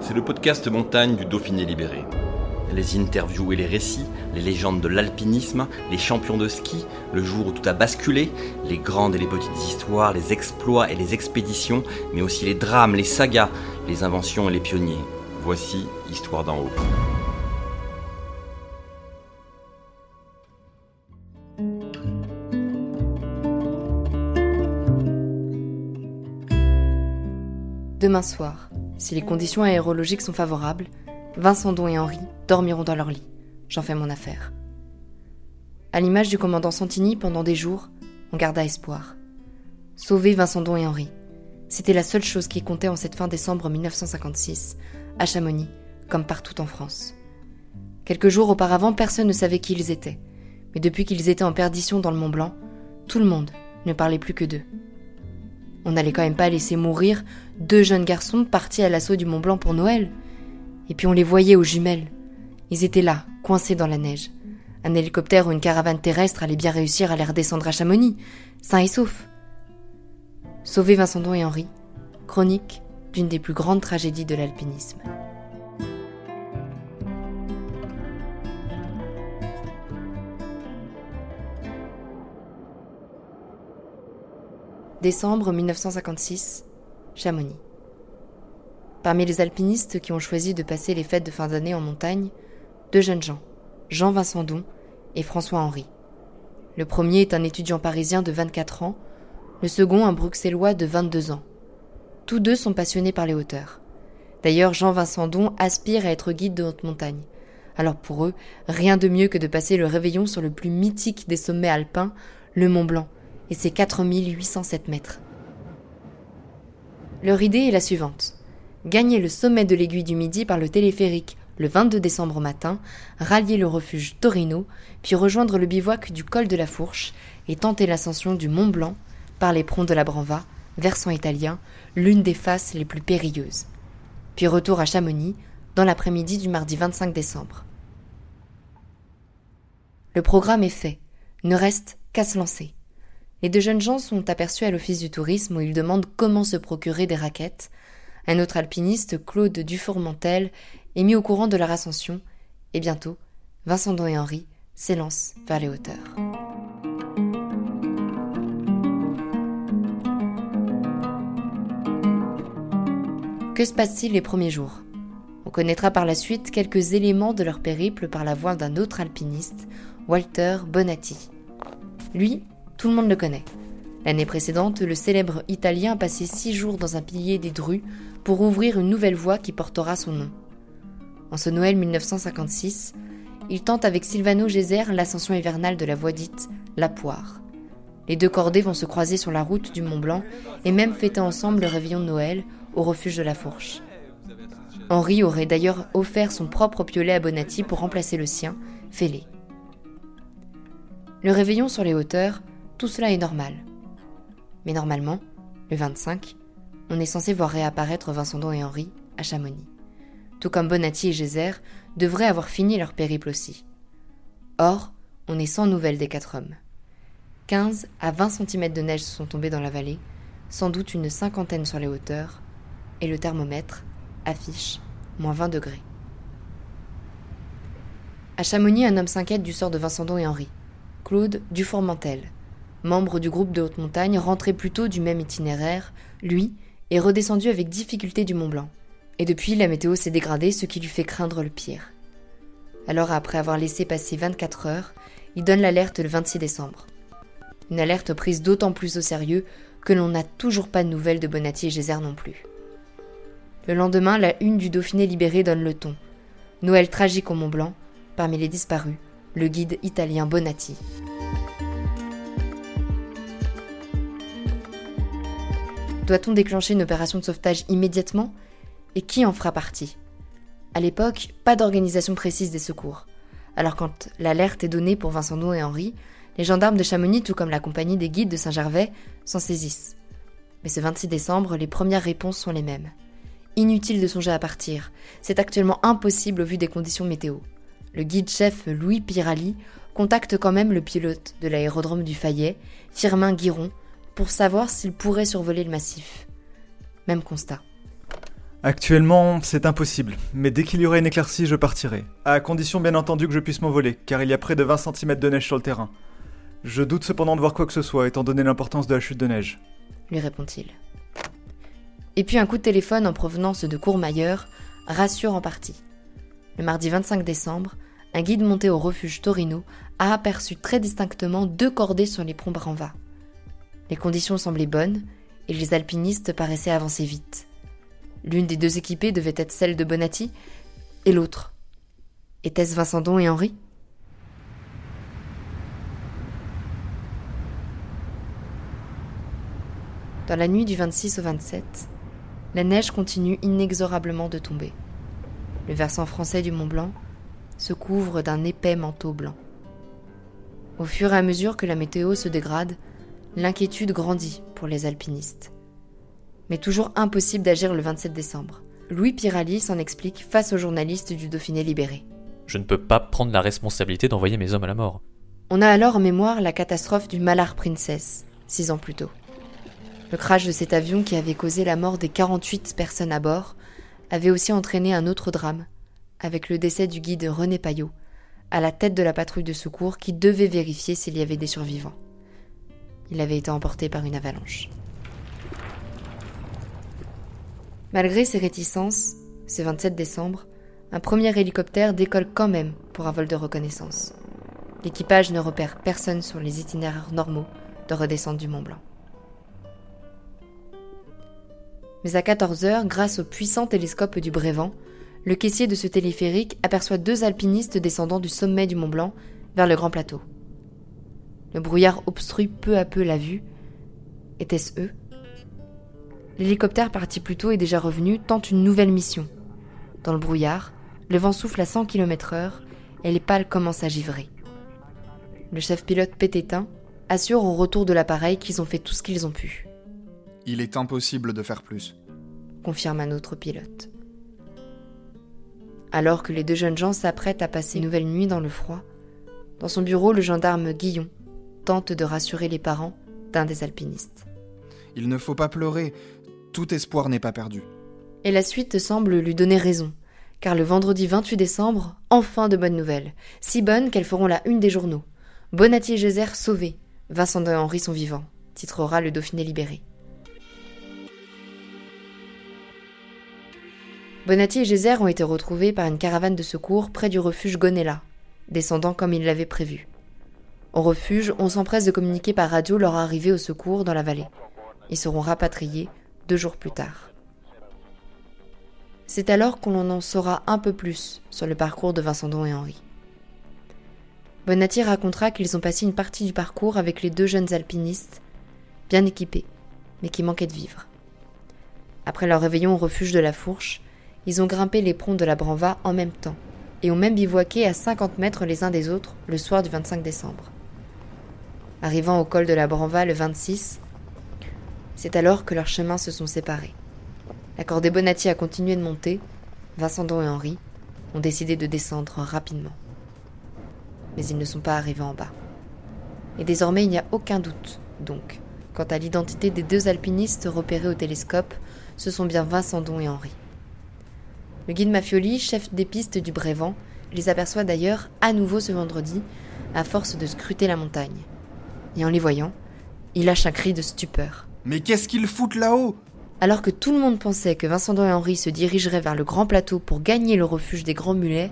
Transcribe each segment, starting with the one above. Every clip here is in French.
C'est le podcast montagne du Dauphiné libéré. Les interviews et les récits, les légendes de l'alpinisme, les champions de ski, le jour où tout a basculé, les grandes et les petites histoires, les exploits et les expéditions, mais aussi les drames, les sagas, les inventions et les pionniers. Voici Histoire d'en haut. Demain soir, si les conditions aérologiques sont favorables, Vincent Don et Henri dormiront dans leur lit. J'en fais mon affaire. À l'image du commandant Santini, pendant des jours, on garda espoir. Sauver Vincent Don et Henri. C'était la seule chose qui comptait en cette fin décembre 1956, à Chamonix, comme partout en France. Quelques jours auparavant, personne ne savait qui ils étaient. Mais depuis qu'ils étaient en perdition dans le Mont Blanc, tout le monde ne parlait plus que d'eux. On n'allait quand même pas laisser mourir deux jeunes garçons partis à l'assaut du Mont Blanc pour Noël. Et puis on les voyait aux jumelles. Ils étaient là, coincés dans la neige. Un hélicoptère ou une caravane terrestre allait bien réussir à les redescendre à Chamonix, sains et saufs. Sauver Vincent Don et Henri, chronique d'une des plus grandes tragédies de l'alpinisme. Décembre 1956, Chamonix. Parmi les alpinistes qui ont choisi de passer les fêtes de fin d'année en montagne, deux jeunes gens, Jean-Vincent Don et François Henry. Le premier est un étudiant parisien de 24 ans, le second un bruxellois de 22 ans. Tous deux sont passionnés par les hauteurs. D'ailleurs, Jean-Vincent Don aspire à être guide de haute montagne. Alors pour eux, rien de mieux que de passer le réveillon sur le plus mythique des sommets alpins, le Mont Blanc, et ses 4807 mètres. Leur idée est la suivante. Gagner le sommet de l'aiguille du Midi par le téléphérique le 22 décembre matin, rallier le refuge Torino, puis rejoindre le bivouac du col de la Fourche et tenter l'ascension du Mont Blanc par les pronts de la Branva, versant italien, l'une des faces les plus périlleuses. Puis retour à Chamonix dans l'après-midi du mardi 25 décembre. Le programme est fait, ne reste qu'à se lancer. Les deux jeunes gens sont aperçus à l'office du tourisme où ils demandent comment se procurer des raquettes. Un autre alpiniste, Claude Dufourmentel, est mis au courant de leur ascension, et bientôt, Vincent Don et Henri s'élancent vers les hauteurs. Que se passe-t-il les premiers jours? On connaîtra par la suite quelques éléments de leur périple par la voix d'un autre alpiniste, Walter Bonatti. Lui, tout le monde le connaît. L'année précédente, le célèbre Italien a passé six jours dans un pilier des Drues pour ouvrir une nouvelle voie qui portera son nom. En ce Noël 1956, il tente avec Silvano Geyser l'ascension hivernale de la voie dite La Poire. Les deux cordées vont se croiser sur la route du Mont Blanc et même fêter ensemble le réveillon de Noël au refuge de la Fourche. Henri aurait d'ailleurs offert son propre piolet à Bonatti pour remplacer le sien, fêlé. Le réveillon sur les hauteurs, tout cela est normal. Mais normalement, le 25, on est censé voir réapparaître Vincent Don et Henri à Chamonix. Tout comme Bonatti et Geyser devraient avoir fini leur périple aussi. Or, on est sans nouvelles des quatre hommes. 15 à 20 cm de neige sont tombés dans la vallée, sans doute une cinquantaine sur les hauteurs, et le thermomètre affiche moins 20 degrés. À Chamonix, un homme s'inquiète du sort de Vincent Don et Henri. Claude Dufourmentel, membre du groupe de haute montagne, rentré plus tôt du même itinéraire, lui, est redescendu avec difficulté du Mont Blanc. Et depuis, la météo s'est dégradée, ce qui lui fait craindre le pire. Alors, après avoir laissé passer 24 heures, il donne l'alerte le 26 décembre. Une alerte prise d'autant plus au sérieux que l'on n'a toujours pas de nouvelles de Bonatti et Geyser non plus. Le lendemain, la une du Dauphiné libéré donne le ton. Noël tragique au Mont Blanc, parmi les disparus, le guide italien Bonatti. Doit-on déclencher une opération de sauvetage immédiatement? Et qui en fera partie? À l'époque, pas d'organisation précise des secours. Alors quand l'alerte est donnée pour Vincent et Henri, les gendarmes de Chamonix, tout comme la compagnie des guides de Saint-Gervais, s'en saisissent. Mais ce 26 décembre, les premières réponses sont les mêmes. Inutile de songer à partir, c'est actuellement impossible au vu des conditions météo. Le guide-chef Louis Pirali contacte quand même le pilote de l'aérodrome du Fayet, Firmin Guiron, pour savoir s'il pourrait survoler le massif. Même constat. Actuellement, c'est impossible, mais dès qu'il y aurait une éclaircie, je partirai. À condition bien entendu que je puisse m'envoler, car il y a près de 20 cm de neige sur le terrain. Je doute cependant de voir quoi que ce soit, étant donné l'importance de la chute de neige. Lui répond-il. Et puis un coup de téléphone en provenance de Courmayeur rassure en partie. Le mardi 25 décembre, un guide monté au refuge Torino a aperçu très distinctement deux cordées sur les ponts Branva. Les conditions semblaient bonnes et les alpinistes paraissaient avancer vite. L'une des deux équipées devait être celle de Bonatti et l'autre. Était-ce Vincendon et Henri? Dans la nuit du 26 au 27, la neige continue inexorablement de tomber. Le versant français du Mont Blanc se couvre d'un épais manteau blanc. Au fur et à mesure que la météo se dégrade, l'inquiétude grandit pour les alpinistes. Mais toujours impossible d'agir le 27 décembre. Louis Pirali s'en explique face aux journalistes du Dauphiné libéré. Je ne peux pas prendre la responsabilité d'envoyer mes hommes à la mort. On a alors en mémoire la catastrophe du Malar Princess, six ans plus tôt. Le crash de cet avion qui avait causé la mort des 48 personnes à bord avait aussi entraîné un autre drame, avec le décès du guide René Payot, à la tête de la patrouille de secours qui devait vérifier s'il y avait des survivants. Il avait été emporté par une avalanche. Malgré ses réticences, ce 27 décembre, un premier hélicoptère décolle quand même pour un vol de reconnaissance. L'équipage ne repère personne sur les itinéraires normaux de redescente du Mont Blanc. Mais à 14 heures, grâce au puissant télescope du Brévent, le caissier de ce téléphérique aperçoit deux alpinistes descendant du sommet du Mont Blanc vers le grand plateau. Le brouillard obstrue peu à peu la vue. Était-ce eux? L'hélicoptère parti plus tôt et déjà revenu tente une nouvelle mission. Dans le brouillard, le vent souffle à 100 km/h et les pales commencent à givrer. Le chef pilote Pététin assure au retour de l'appareil qu'ils ont fait tout ce qu'ils ont pu. Il est impossible de faire plus, confirme un autre pilote. Alors que les deux jeunes gens s'apprêtent à passer une nouvelle nuit dans le froid, dans son bureau, le gendarme Guillon tente de rassurer les parents d'un des alpinistes. Il ne faut pas pleurer, tout espoir n'est pas perdu. Et la suite semble lui donner raison, car le vendredi 28 décembre, enfin de bonnes nouvelles, si bonnes qu'elles feront la une des journaux. Bonatti et Gézère sauvés, Vincent de Henri sont vivants, titrera le Dauphiné libéré. Bonatti et Gézère ont été retrouvés par une caravane de secours près du refuge Gonella, descendant comme ils l'avaient prévu. Au refuge, on s'empresse de communiquer par radio leur arrivée au secours dans la vallée. Ils seront rapatriés deux jours plus tard. C'est alors qu'on en saura un peu plus sur le parcours de Vincendon et Henri. Bonatti racontera qu'ils ont passé une partie du parcours avec les deux jeunes alpinistes, bien équipés, mais qui manquaient de vivre. Après leur réveillon au refuge de la Fourche, ils ont grimpé les pronts de la Branva en même temps et ont même bivouaqué à 50 mètres les uns des autres le soir du 25 décembre. Arrivant au col de la Branva le 26, c'est alors que leurs chemins se sont séparés. La cordée Bonatti a continué de monter, Vincendon et Henri ont décidé de descendre rapidement. Mais ils ne sont pas arrivés en bas. Et désormais il n'y a aucun doute, donc, quant à l'identité des deux alpinistes repérés au télescope, ce sont bien Vincendon et Henri. Le guide Mafioli, chef des pistes du Brévent, les aperçoit d'ailleurs à nouveau ce vendredi, à force de scruter la montagne. Et en les voyant, il lâche un cri de stupeur. Mais qu'est-ce qu'ils foutent là-haut? Alors que tout le monde pensait que Vincent et Henri se dirigeraient vers le grand plateau pour gagner le refuge des Grands Mulets,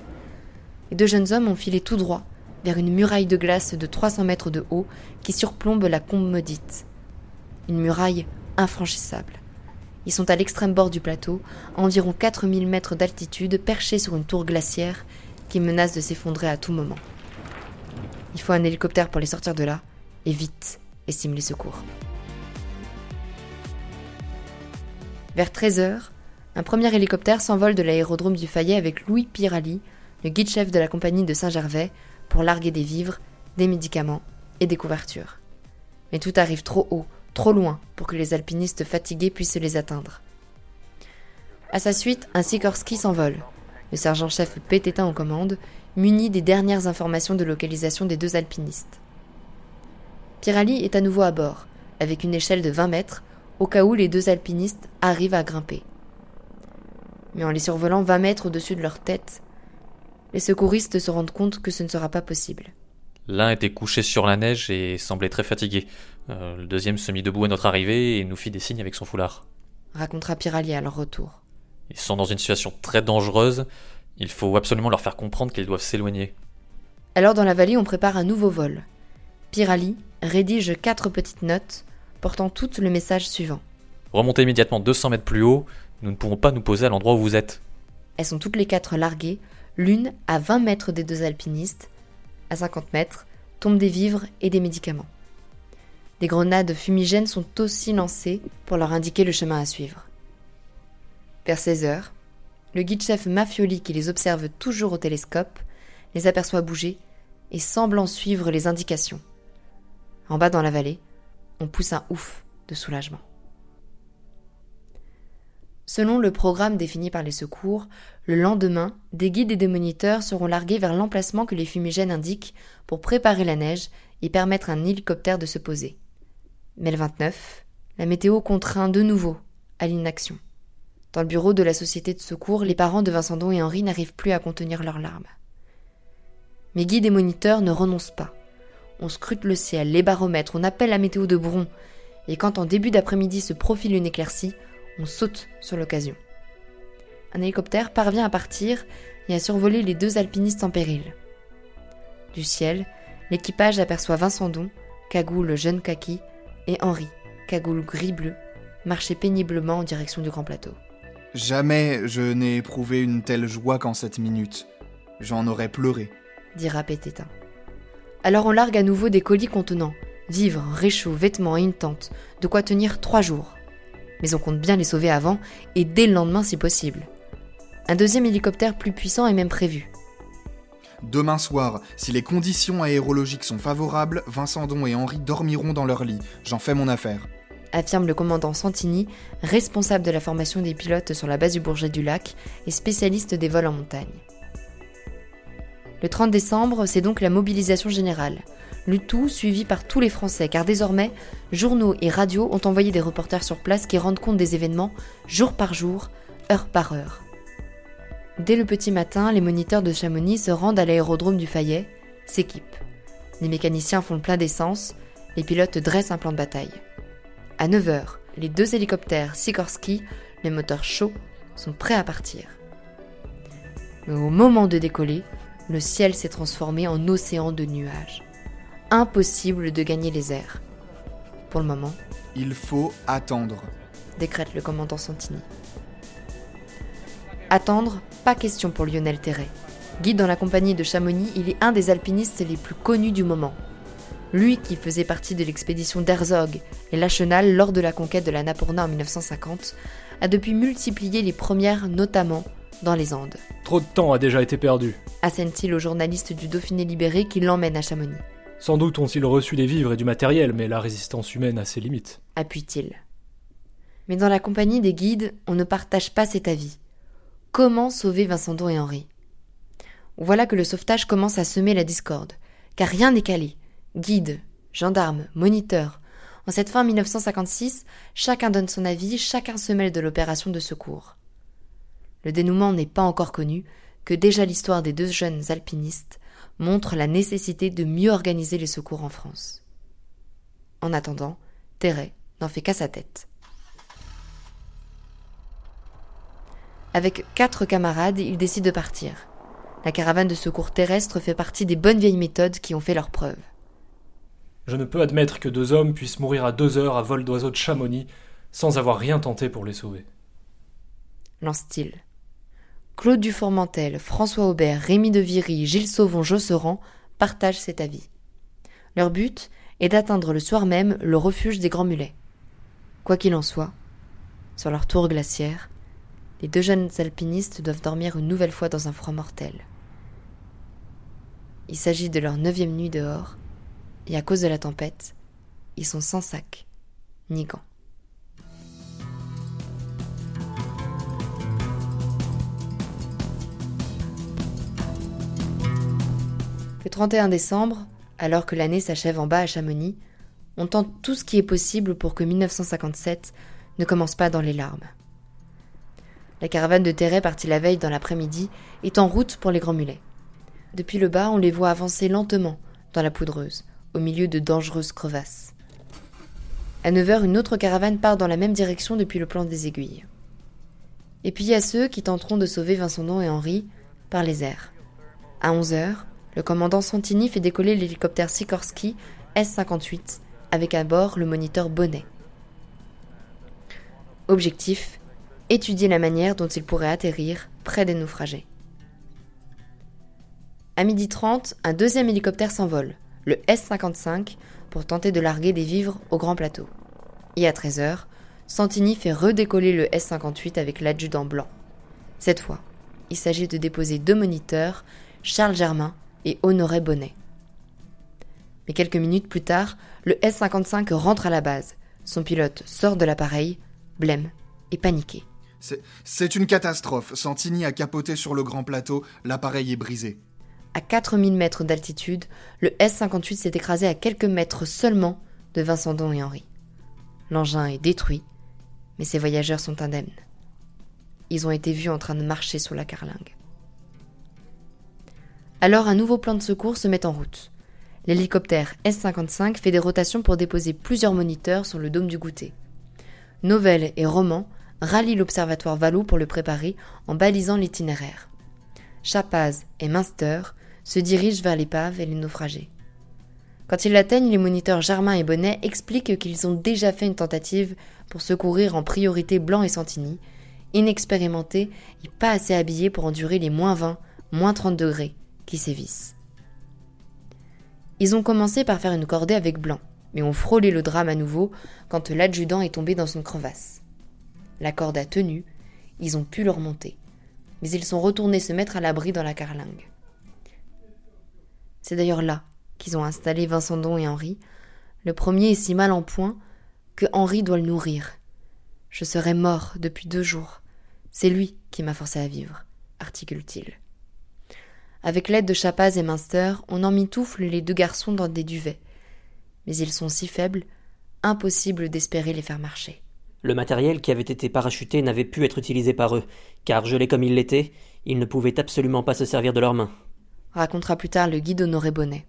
les deux jeunes hommes ont filé tout droit vers une muraille de glace de 300 mètres de haut qui surplombe la combe maudite. Une muraille infranchissable. Ils sont à l'extrême bord du plateau, à environ 4000 mètres d'altitude, perchés sur une tour glaciaire qui menace de s'effondrer à tout moment. Il faut un hélicoptère pour les sortir de là, et vite, estiment les secours. Vers 13 heures, un premier hélicoptère s'envole de l'aérodrome du Fayet avec Louis Pirali, le guide-chef de la compagnie de Saint-Gervais, pour larguer des vivres, des médicaments et des couvertures. Mais tout arrive trop haut, trop loin, pour que les alpinistes fatigués puissent les atteindre. À sa suite, un Sikorsky s'envole. Le sergent-chef Pététin en commande, muni des dernières informations de localisation des deux alpinistes. Pirali est à nouveau à bord, avec une échelle de 20 mètres, au cas où les deux alpinistes arrivent à grimper. Mais en les survolant 20 mètres au-dessus de leur tête, les secouristes se rendent compte que ce ne sera pas possible. L'un était couché sur la neige et semblait très fatigué. Euh, le deuxième se mit debout à notre arrivée et nous fit des signes avec son foulard. Racontera Pirali à leur retour. Ils sont dans une situation très dangereuse. Il faut absolument leur faire comprendre qu'ils doivent s'éloigner. Alors dans la vallée, on prépare un nouveau vol. Pirali rédige quatre petites notes portant toutes le message suivant. Remontez immédiatement 200 mètres plus haut. Nous ne pourrons pas nous poser à l'endroit où vous êtes. Elles sont toutes les quatre larguées, l'une à 20 mètres des deux alpinistes, à 50 mètres, tombent des vivres et des médicaments. Des grenades fumigènes sont aussi lancées pour leur indiquer le chemin à suivre. Vers 16 heures, le guide-chef Mafioli, qui les observe toujours au télescope, les aperçoit bouger et semblant suivre les indications. En bas dans la vallée, on pousse un ouf de soulagement. Selon le programme défini par les secours, le lendemain, des guides et des moniteurs seront largués vers l'emplacement que les fumigènes indiquent pour préparer la neige et permettre à un hélicoptère de se poser. Mais le 29, la météo contraint de nouveau à l'inaction. Dans le bureau de la société de secours, les parents de Vincent Don et Henri n'arrivent plus à contenir leurs larmes. Mais guides et moniteurs ne renoncent pas. On scrute le ciel, les baromètres, on appelle la météo de Bron, et quand en début d'après-midi se profile une éclaircie, on saute sur l'occasion. Un hélicoptère parvient à partir et à survoler les deux alpinistes en péril. Du ciel, l'équipage aperçoit Vincent Don, cagoule jeune kaki, et Henri, cagoule gris-bleu, marcher péniblement en direction du grand plateau. Jamais je n'ai éprouvé une telle joie qu'en cette minute. J'en aurais pleuré. Dira Pététin. Alors on largue à nouveau des colis contenant vivres, réchauds, vêtements et une tente, de quoi tenir trois jours mais on compte bien les sauver avant et dès le lendemain si possible. Un deuxième hélicoptère plus puissant est même prévu. Demain soir, si les conditions aérologiques sont favorables, Vincent Don et Henri dormiront dans leur lit. J'en fais mon affaire. Affirme le commandant Santini, responsable de la formation des pilotes sur la base du Bourget du Lac et spécialiste des vols en montagne. Le 30 décembre, c'est donc la mobilisation générale le tout suivi par tous les Français, car désormais, journaux et radios ont envoyé des reporters sur place qui rendent compte des événements jour par jour, heure par heure. Dès le petit matin, les moniteurs de Chamonix se rendent à l'aérodrome du Fayet, s'équipent. Les mécaniciens font le plein d'essence, les pilotes dressent un plan de bataille. À 9h, les deux hélicoptères Sikorsky, les moteurs chauds, sont prêts à partir. Mais au moment de décoller, le ciel s'est transformé en océan de nuages impossible de gagner les airs. Pour le moment. Il faut attendre, décrète le commandant Santini. Attendre, pas question pour Lionel Terret. Guide dans la compagnie de Chamonix, il est un des alpinistes les plus connus du moment. Lui qui faisait partie de l'expédition d'Herzog et Lachenal lors de la conquête de la Napurna en 1950, a depuis multiplié les premières, notamment dans les Andes. Trop de temps a déjà été perdu. Assène-t-il au journaliste du Dauphiné libéré qui l'emmène à Chamonix. Sans doute ont-ils reçu des vivres et du matériel, mais la résistance humaine a ses limites. Appuie-t-il. Mais dans la compagnie des guides, on ne partage pas cet avis. Comment sauver Vincendon et Henri? Voilà que le sauvetage commence à semer la discorde, car rien n'est calé. Guides, gendarmes, moniteurs. En cette fin 1956, chacun donne son avis, chacun se mêle de l'opération de secours. Le dénouement n'est pas encore connu, que déjà l'histoire des deux jeunes alpinistes montre la nécessité de mieux organiser les secours en France. En attendant, Terray n'en fait qu'à sa tête. Avec quatre camarades, il décide de partir. La caravane de secours terrestre fait partie des bonnes vieilles méthodes qui ont fait leurs preuves. Je ne peux admettre que deux hommes puissent mourir à deux heures à vol d'oiseaux de Chamonix sans avoir rien tenté pour les sauver. Lance-t-il. Claude Dufourmentel, François Aubert, Rémy de Viry, Gilles Sauvon, Josserand partagent cet avis. Leur but est d'atteindre le soir même le refuge des Grands Mulets. Quoi qu'il en soit, sur leur tour glaciaire, les deux jeunes alpinistes doivent dormir une nouvelle fois dans un froid mortel. Il s'agit de leur neuvième nuit dehors, et à cause de la tempête, ils sont sans sac, ni gants. 31 décembre, alors que l'année s'achève en bas à Chamonix, on tente tout ce qui est possible pour que 1957 ne commence pas dans les larmes. La caravane de Terret partie la veille dans l'après-midi est en route pour les Grands Mulets. Depuis le bas, on les voit avancer lentement dans la poudreuse, au milieu de dangereuses crevasses. À 9h, une autre caravane part dans la même direction depuis le plan des aiguilles. Et puis il y a ceux qui tenteront de sauver Vincendon et Henri par les airs. À 11h, le commandant Santini fait décoller l'hélicoptère Sikorsky S-58 avec à bord le moniteur Bonnet. Objectif étudier la manière dont il pourrait atterrir près des naufragés. À midi 30, un deuxième hélicoptère s'envole, le S-55, pour tenter de larguer des vivres au grand plateau. Et à 13h, Santini fait redécoller le S-58 avec l'adjudant blanc. Cette fois, il s'agit de déposer deux moniteurs, Charles Germain et Honoré Bonnet. Mais quelques minutes plus tard, le S-55 rentre à la base. Son pilote sort de l'appareil, blême et paniqué. C'est une catastrophe. Santini a capoté sur le grand plateau, l'appareil est brisé. À 4000 mètres d'altitude, le S-58 s'est écrasé à quelques mètres seulement de Vincendon et Henri. L'engin est détruit, mais ses voyageurs sont indemnes. Ils ont été vus en train de marcher sur la carlingue. Alors un nouveau plan de secours se met en route. L'hélicoptère S-55 fait des rotations pour déposer plusieurs moniteurs sur le dôme du goûter. Novelle et Roman rallient l'observatoire Valo pour le préparer en balisant l'itinéraire. Chapaz et Minster se dirigent vers l'épave et les naufragés. Quand ils l'atteignent, les moniteurs Germain et Bonnet expliquent qu'ils ont déjà fait une tentative pour secourir en priorité Blanc et Santini, inexpérimentés et pas assez habillés pour endurer les moins 20, moins 30 degrés qui sévissent. Ils ont commencé par faire une cordée avec Blanc, mais ont frôlé le drame à nouveau quand l'adjudant est tombé dans une crevasse. La corde a tenu, ils ont pu le remonter, mais ils sont retournés se mettre à l'abri dans la carlingue. C'est d'ailleurs là qu'ils ont installé Vincendon et Henri. Le premier est si mal en point que Henri doit le nourrir. Je serais mort depuis deux jours. C'est lui qui m'a forcé à vivre, articule-t-il. Avec l'aide de Chapaz et Minster, on emmitoufle les deux garçons dans des duvets. Mais ils sont si faibles, impossible d'espérer les faire marcher. Le matériel qui avait été parachuté n'avait pu être utilisé par eux, car gelés comme ils l'étaient, ils ne pouvaient absolument pas se servir de leurs mains. Racontera plus tard le guide Honoré Bonnet.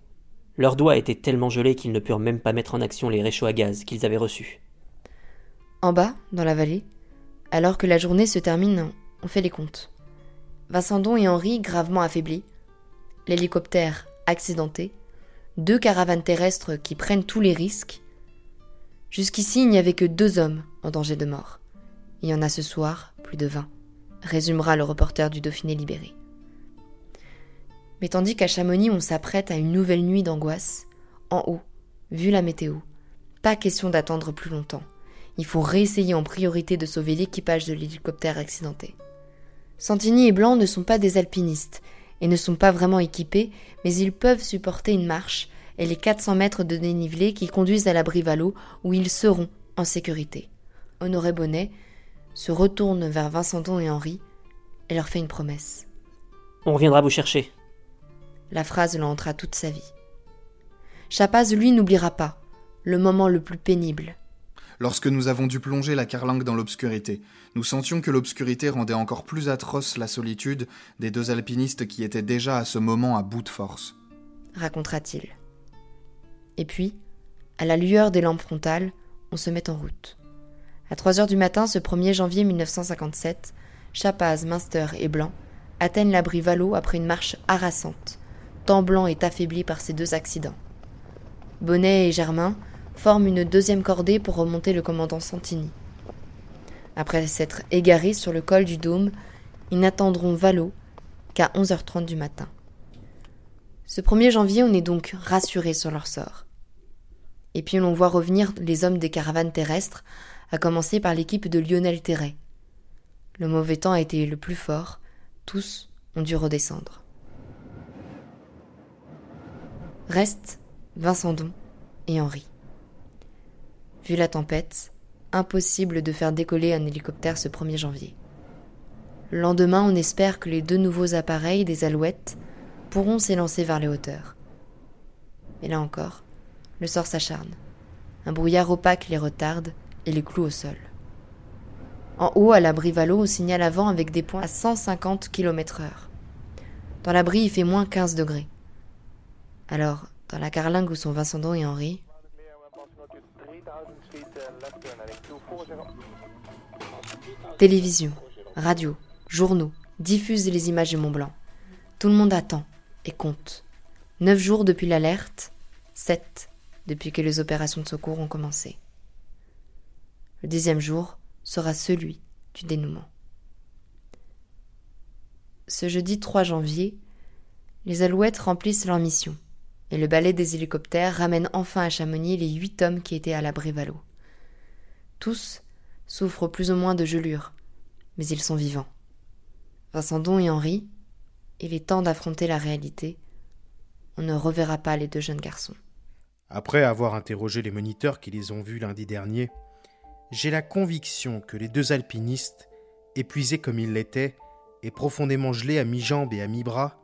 Leurs doigts étaient tellement gelés qu'ils ne purent même pas mettre en action les réchauds à gaz qu'ils avaient reçus. En bas, dans la vallée, alors que la journée se termine, on fait les comptes. Vincendon et Henri gravement affaiblis, l'hélicoptère accidenté, deux caravanes terrestres qui prennent tous les risques. Jusqu'ici, il n'y avait que deux hommes en danger de mort. Il y en a ce soir plus de vingt, résumera le reporter du Dauphiné libéré. Mais tandis qu'à Chamonix on s'apprête à une nouvelle nuit d'angoisse, en haut, vu la météo, pas question d'attendre plus longtemps. Il faut réessayer en priorité de sauver l'équipage de l'hélicoptère accidenté. Santini et Blanc ne sont pas des alpinistes, et ne sont pas vraiment équipés, mais ils peuvent supporter une marche et les 400 mètres de dénivelé qui conduisent à l'abri Valo où ils seront en sécurité. Honoré Bonnet se retourne vers Vincendon et Henri et leur fait une promesse. On reviendra vous chercher. La phrase l'entra toute sa vie. Chapaz, lui, n'oubliera pas le moment le plus pénible, lorsque nous avons dû plonger la carlingue dans l'obscurité. Nous sentions que l'obscurité rendait encore plus atroce la solitude des deux alpinistes qui étaient déjà à ce moment à bout de force. Racontera-t-il. Et puis, à la lueur des lampes frontales, on se met en route. À 3 heures du matin, ce 1er janvier 1957, Chapaz, Minster et Blanc atteignent l'abri Valo après une marche harassante, tant Blanc est affaibli par ces deux accidents. Bonnet et Germain forment une deuxième cordée pour remonter le commandant Santini. Après s'être égarés sur le col du dôme, ils n'attendront Valo qu'à 11h30 du matin. Ce 1er janvier, on est donc rassuré sur leur sort. Et puis l'on voit revenir les hommes des caravanes terrestres à commencer par l'équipe de Lionel Terret. Le mauvais temps a été le plus fort, tous ont dû redescendre. Restent Vincent Don et Henri. Vu la tempête, impossible de faire décoller un hélicoptère ce 1er janvier. Le lendemain, on espère que les deux nouveaux appareils des Alouettes pourront s'élancer vers les hauteurs. Mais là encore, le sort s'acharne. Un brouillard opaque les retarde et les cloue au sol. En haut, à l'abri Valo, on signale avant avec des points à 150 km/h. Dans l'abri, il fait moins 15 degrés. Alors, dans la carlingue où sont Vincent et Henri, télévision, radio, journaux diffusent les images du Mont Blanc. Tout le monde attend et compte. Neuf jours depuis l'alerte, sept depuis que les opérations de secours ont commencé. Le dixième jour sera celui du dénouement. Ce jeudi 3 janvier, les Alouettes remplissent leur mission et le balai des hélicoptères ramène enfin à Chamonix les huit hommes qui étaient à l'abri Valo. Tous souffrent plus ou moins de gelures, mais ils sont vivants. Vincent Don et Henri, il est temps d'affronter la réalité. On ne reverra pas les deux jeunes garçons. Après avoir interrogé les moniteurs qui les ont vus lundi dernier, j'ai la conviction que les deux alpinistes, épuisés comme ils l'étaient et profondément gelés à mi-jambe et à mi-bras,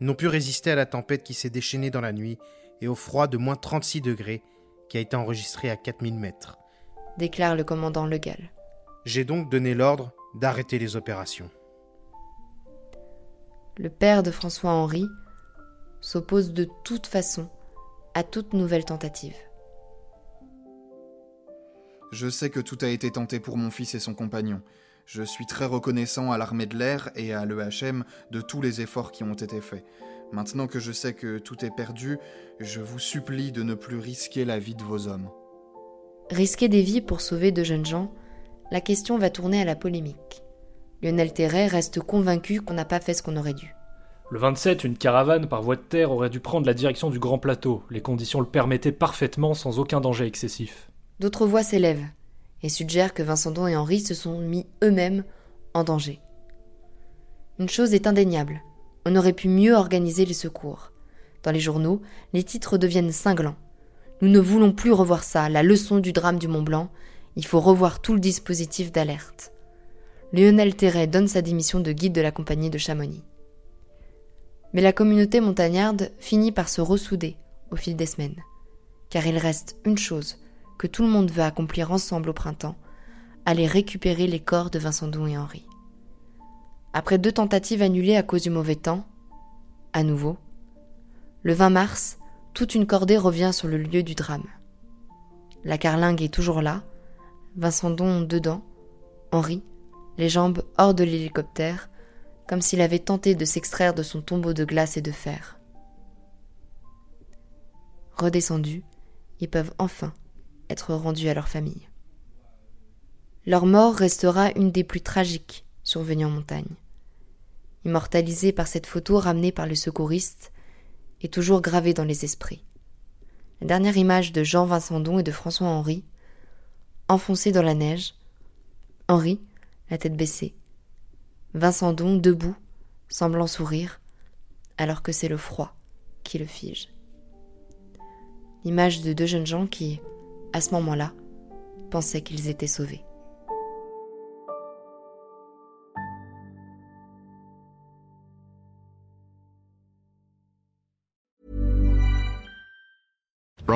n'ont pu résister à la tempête qui s'est déchaînée dans la nuit et au froid de moins 36 degrés qui a été enregistré à 4000 mètres. Déclare le commandant Legal. J'ai donc donné l'ordre d'arrêter les opérations. Le père de François-Henri s'oppose de toute façon à toute nouvelle tentative. Je sais que tout a été tenté pour mon fils et son compagnon. Je suis très reconnaissant à l'armée de l'air et à l'EHM de tous les efforts qui ont été faits. Maintenant que je sais que tout est perdu, je vous supplie de ne plus risquer la vie de vos hommes. Risquer des vies pour sauver de jeunes gens, la question va tourner à la polémique. Lionel Terret reste convaincu qu'on n'a pas fait ce qu'on aurait dû. Le 27, une caravane par voie de terre aurait dû prendre la direction du Grand Plateau. Les conditions le permettaient parfaitement sans aucun danger excessif. D'autres voix s'élèvent et suggèrent que Vincent et Henri se sont mis eux-mêmes en danger. Une chose est indéniable, on aurait pu mieux organiser les secours. Dans les journaux, les titres deviennent cinglants. Nous ne voulons plus revoir ça, la leçon du drame du Mont Blanc. Il faut revoir tout le dispositif d'alerte. Lionel Terret donne sa démission de guide de la compagnie de Chamonix. Mais la communauté montagnarde finit par se ressouder au fil des semaines. Car il reste une chose que tout le monde veut accomplir ensemble au printemps, aller récupérer les corps de Vincent Dou et Henri. Après deux tentatives annulées à cause du mauvais temps, à nouveau, le 20 mars, toute une cordée revient sur le lieu du drame. La carlingue est toujours là, Vincent Don dedans, Henri, les jambes hors de l'hélicoptère, comme s'il avait tenté de s'extraire de son tombeau de glace et de fer. Redescendus, ils peuvent enfin être rendus à leur famille. Leur mort restera une des plus tragiques survenues en montagne. Immortalisée par cette photo ramenée par le secouriste et toujours gravée dans les esprits. La dernière image de Jean Vincent Don et de François Henri, enfoncés dans la neige, Henri, la tête baissée, Vincent Don debout, semblant sourire, alors que c'est le froid qui le fige. L'image de deux jeunes gens qui, à ce moment-là, pensaient qu'ils étaient sauvés.